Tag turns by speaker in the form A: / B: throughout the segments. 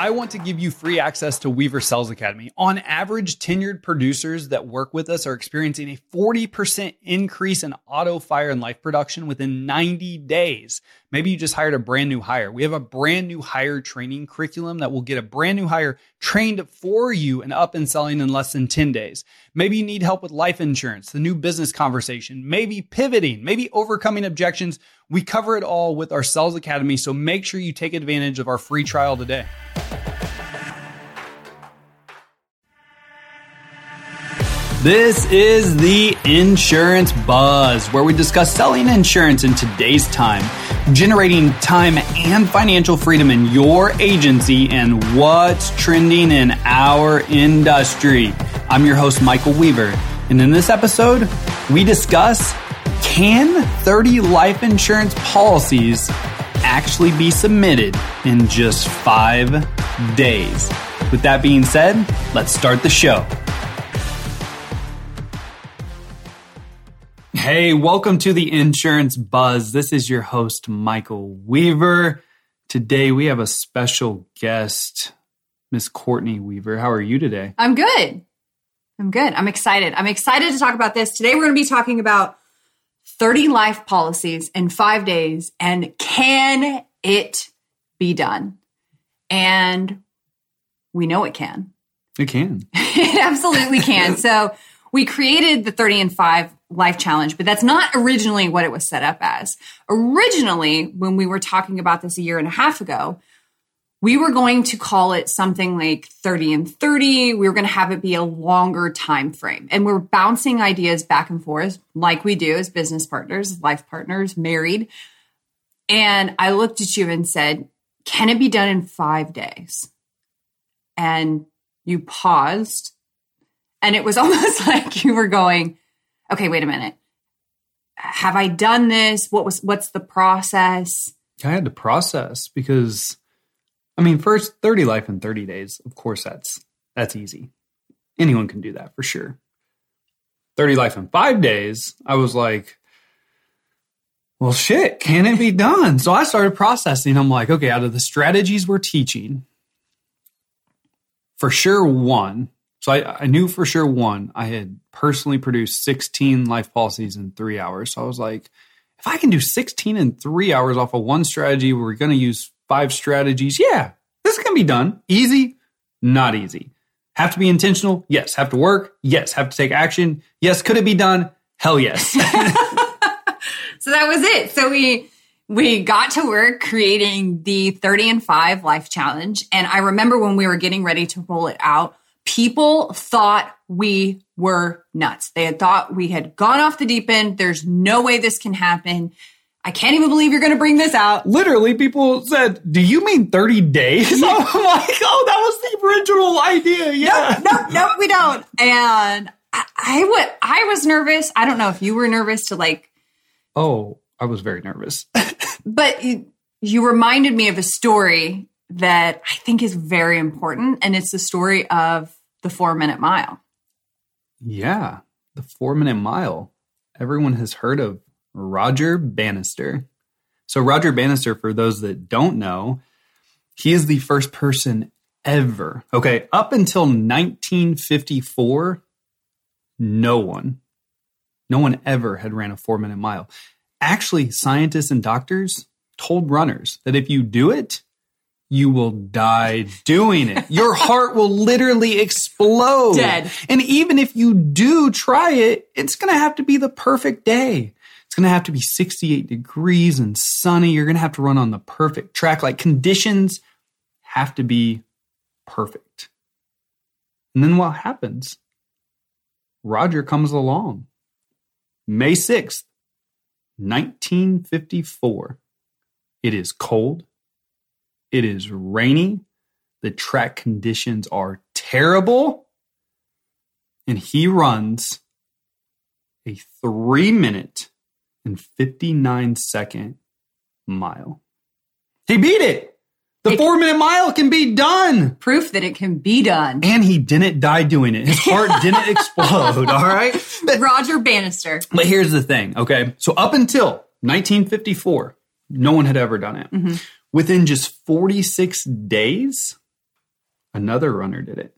A: I want to give you free access to Weaver Sales Academy. On average, tenured producers that work with us are experiencing a 40% increase in auto, fire, and life production within 90 days. Maybe you just hired a brand new hire. We have a brand new hire training curriculum that will get a brand new hire trained for you and up and selling in less than 10 days. Maybe you need help with life insurance, the new business conversation, maybe pivoting, maybe overcoming objections. We cover it all with our Sales Academy, so make sure you take advantage of our free trial today. This is the Insurance Buzz, where we discuss selling insurance in today's time, generating time and financial freedom in your agency, and what's trending in our industry. I'm your host, Michael Weaver, and in this episode, we discuss can 30 life insurance policies actually be submitted in just five days? With that being said, let's start the show. Hey, welcome to the Insurance Buzz. This is your host, Michael Weaver. Today we have a special guest, Miss Courtney Weaver. How are you today?
B: I'm good. I'm good. I'm excited. I'm excited to talk about this. Today we're going to be talking about 30 life policies in five days and can it be done? And we know it can.
A: It can.
B: it absolutely can. so we created the 30 and 5 life challenge, but that's not originally what it was set up as. Originally, when we were talking about this a year and a half ago, we were going to call it something like 30 and 30 we were going to have it be a longer time frame. And we're bouncing ideas back and forth like we do as business partners life partners married. And i looked at you and said can it be done in five days? And you paused and it was almost like you were going okay, wait a minute. Have I done this? What was what's the process?
A: I had to process because I mean, first 30 life in 30 days, of course that's that's easy. Anyone can do that for sure. 30 life in 5 days, I was like well, shit, can it be done? So I started processing. I'm like, okay, out of the strategies we're teaching, for sure one so I, I knew for sure one, I had personally produced 16 life policies in three hours. So I was like, if I can do 16 in three hours off of one strategy, we're going to use five strategies. Yeah, this can be done. Easy, not easy. Have to be intentional? Yes. Have to work? Yes. Have to take action? Yes. Could it be done? Hell yes. so
B: that was it. So we we got to work creating the 30 and 5 life challenge and I remember when we were getting ready to roll it out, people thought we were nuts. They had thought we had gone off the deep end. There's no way this can happen. I can't even believe you're going to bring this out.
A: Literally, people said, "Do you mean 30 days?" I'm like, "Oh, that was the original idea." Yeah.
B: No, no, we don't. And I, I would, I was nervous. I don't know if you were nervous to like.
A: Oh, I was very nervous.
B: but you, you reminded me of a story that I think is very important, and it's the story of the four minute mile.
A: Yeah, the four minute mile. Everyone has heard of Roger Bannister. So, Roger Bannister, for those that don't know, he is the first person ever. Okay, up until 1954, no one, no one ever had ran a four minute mile. Actually, scientists and doctors told runners that if you do it, you will die doing it. Your heart will literally explode.
B: Dead.
A: And even if you do try it, it's going to have to be the perfect day. It's going to have to be 68 degrees and sunny. You're going to have to run on the perfect track. Like conditions have to be perfect. And then what happens? Roger comes along. May 6th, 1954. It is cold it is rainy. The track conditions are terrible. And he runs a three minute and 59 second mile. He beat it. The it, four minute mile can be done.
B: Proof that it can be done.
A: And he didn't die doing it. His heart didn't explode. All right.
B: Roger Bannister.
A: But here's the thing. Okay. So up until 1954, no one had ever done it. Mm-hmm. Within just 46 days, Another runner did it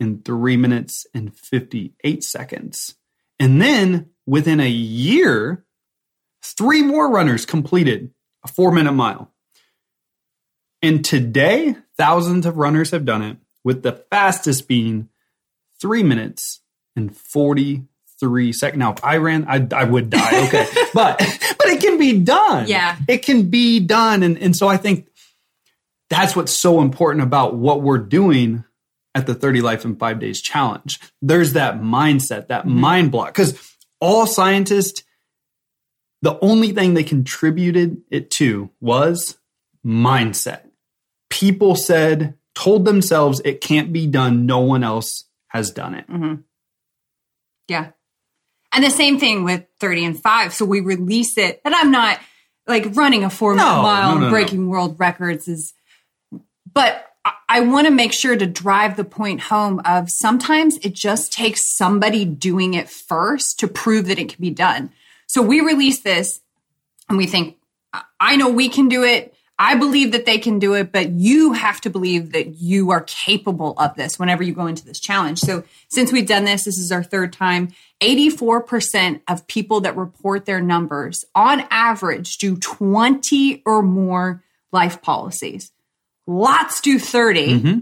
A: in three minutes and 58 seconds. And then within a year, three more runners completed a four minute mile. And today, thousands of runners have done it, with the fastest being three minutes and 43 seconds. Now, if I ran, I, I would die. Okay. but, but it can be done.
B: Yeah.
A: It can be done. And, and so I think that's what's so important about what we're doing at the 30 Life in Five Days Challenge. There's that mindset, that mm-hmm. mind block. Because all scientists, the only thing they contributed it to was mindset people said, told themselves it can't be done. No one else has done it.
B: Mm-hmm. Yeah. And the same thing with 30 and 5. So we release it. And I'm not like running a four no, mile no, no, breaking world records is, but I, I want to make sure to drive the point home of sometimes it just takes somebody doing it first to prove that it can be done. So we release this and we think, I know we can do it. I believe that they can do it, but you have to believe that you are capable of this whenever you go into this challenge. So, since we've done this, this is our third time. 84% of people that report their numbers on average do 20 or more life policies. Lots do 30. Mm-hmm.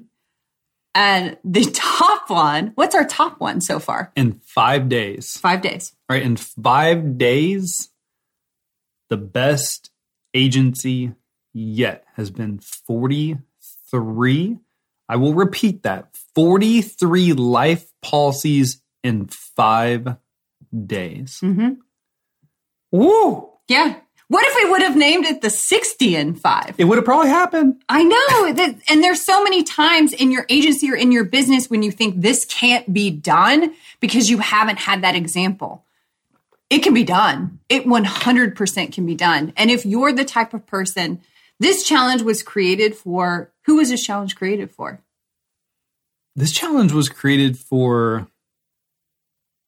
B: And the top one, what's our top one so far?
A: In five days.
B: Five days.
A: All right. In five days, the best agency yet has been 43. I will repeat that 43 life policies in five days.
B: Mm-hmm.
A: Woo!
B: Yeah. What if we would have named it the 60 and 5?
A: It would have probably happened.
B: I know. that, and there's so many times in your agency or in your business when you think this can't be done because you haven't had that example. It can be done. It 100% can be done. And if you're the type of person this challenge was created for who was this challenge created for?
A: This challenge was created for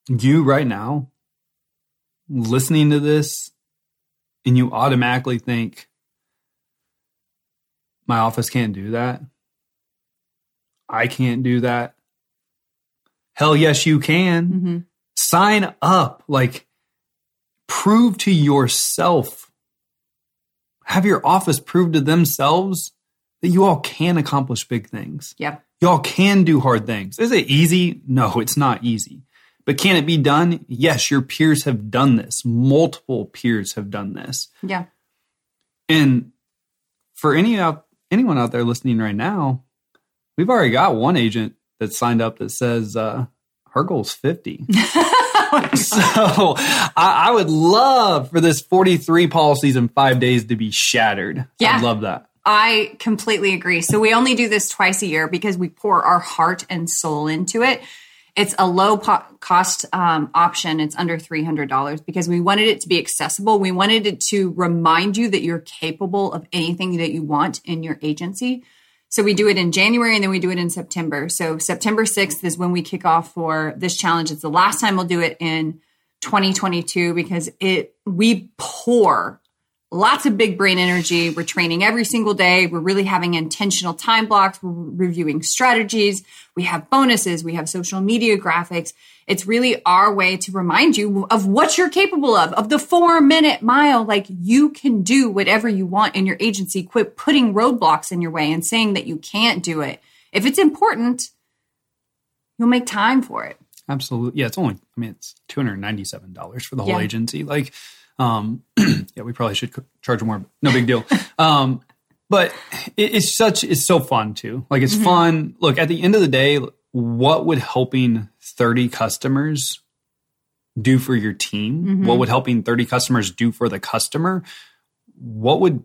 A: you right now listening to this and you automatically think my office can't do that. I can't do that. Hell yes, you can. Mm-hmm. Sign up. Like, prove to yourself have your office prove to themselves that you all can accomplish big things.
B: Yep.
A: Y'all can do hard things. Is it easy? No, it's not easy. But can it be done? Yes, your peers have done this. Multiple peers have done this.
B: Yeah.
A: And for any out anyone out there listening right now, we've already got one agent that signed up that says uh, her goal's 50. so I, I, would love for this 43 policies in five days to be shattered. Yeah. I'd love that.
B: I completely agree. So we only do this twice a year because we pour our heart and soul into it. It's a low po- cost um, option. It's under $300 because we wanted it to be accessible. We wanted it to remind you that you're capable of anything that you want in your agency. So we do it in January and then we do it in September. So September 6th is when we kick off for this challenge. It's the last time we'll do it in 2022 because it we pour lots of big brain energy. We're training every single day. We're really having intentional time blocks. We're reviewing strategies. We have bonuses. We have social media graphics. It's really our way to remind you of what you're capable of, of the four minute mile. Like you can do whatever you want in your agency. Quit putting roadblocks in your way and saying that you can't do it. If it's important, you'll make time for it.
A: Absolutely. Yeah. It's only, I mean, it's $297 for the whole yeah. agency. Like, um, yeah, we probably should charge more. No big deal. um, but it, it's such, it's so fun too. Like it's mm-hmm. fun. Look, at the end of the day, what would helping 30 customers do for your team? Mm-hmm. What would helping 30 customers do for the customer? What would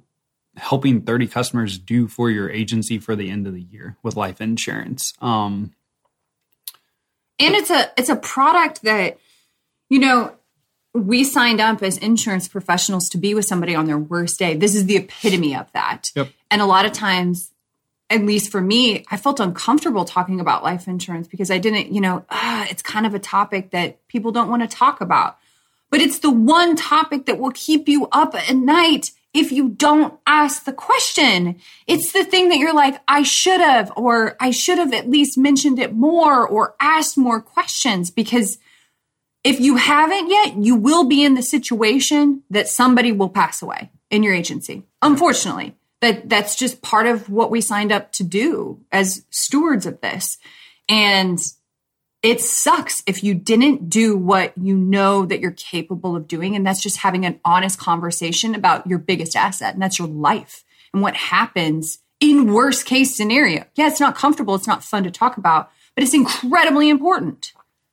A: helping 30 customers do for your agency for the end of the year with life insurance? Um,
B: and it's a it's a product that you know we signed up as insurance professionals to be with somebody on their worst day. This is the epitome of that.
A: Yep.
B: And a lot of times at least for me, I felt uncomfortable talking about life insurance because I didn't, you know, uh, it's kind of a topic that people don't want to talk about. But it's the one topic that will keep you up at night if you don't ask the question. It's the thing that you're like, I should have, or I should have at least mentioned it more or asked more questions because if you haven't yet, you will be in the situation that somebody will pass away in your agency. Unfortunately, that that's just part of what we signed up to do as stewards of this. And it sucks if you didn't do what you know that you're capable of doing. And that's just having an honest conversation about your biggest asset, and that's your life and what happens in worst case scenario. Yeah, it's not comfortable, it's not fun to talk about, but it's incredibly important.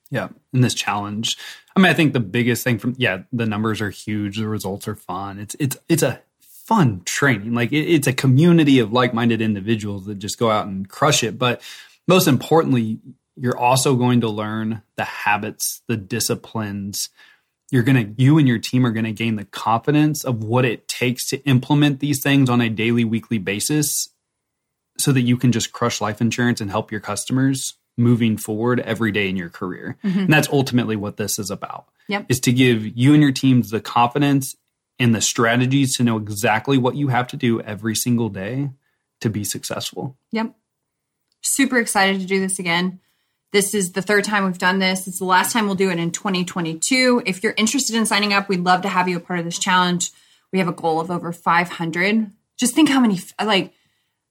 A: Yeah, in this challenge. I mean, I think the biggest thing from yeah, the numbers are huge, the results are fun. It's it's it's a fun training. Like it, it's a community of like-minded individuals that just go out and crush it. But most importantly, you're also going to learn the habits, the disciplines. You're going to, you and your team are going to gain the confidence of what it takes to implement these things on a daily, weekly basis so that you can just crush life insurance and help your customers moving forward every day in your career. Mm-hmm. And that's ultimately what this is about.
B: Yep.
A: Is to give you and your teams the confidence and the strategies to know exactly what you have to do every single day to be successful.
B: Yep. Super excited to do this again. This is the third time we've done this. It's the last time we'll do it in 2022. If you're interested in signing up, we'd love to have you a part of this challenge. We have a goal of over 500. Just think how many, like,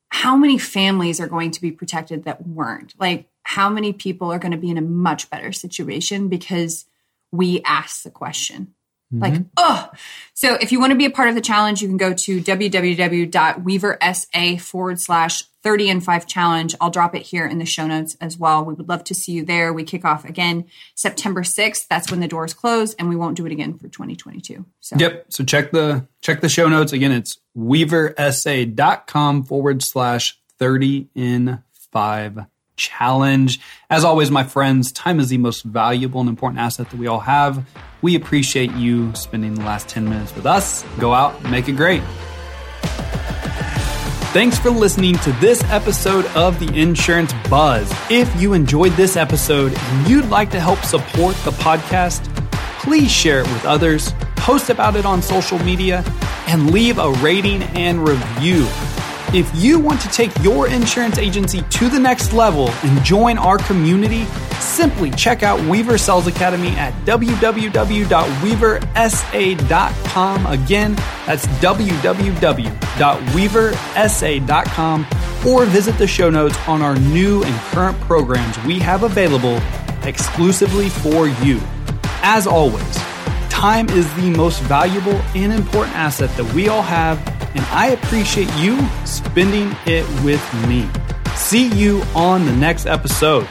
B: how many families are going to be protected that weren't? Like, how many people are going to be in a much better situation because we asked the question? Mm-hmm. Like, oh. So if you want to be a part of the challenge, you can go to www.weaversa forward slash 30 and 5 challenge. I'll drop it here in the show notes as well. We would love to see you there. We kick off again September 6th. That's when the doors close and we won't do it again for 2022. So
A: Yep. So check the check the show notes. Again, it's weaversa.com forward slash 30 in 5 challenge. As always, my friends, time is the most valuable and important asset that we all have. We appreciate you spending the last 10 minutes with us. Go out make it great. Thanks for listening to this episode of the Insurance Buzz. If you enjoyed this episode and you'd like to help support the podcast, please share it with others, post about it on social media, and leave a rating and review. If you want to take your insurance agency to the next level and join our community, simply check out Weaver Sales Academy at www.weaversa.com. Again, that's www.weaversa.com or visit the show notes on our new and current programs we have available exclusively for you. As always, time is the most valuable and important asset that we all have and I appreciate you spending it with me. See you on the next episode.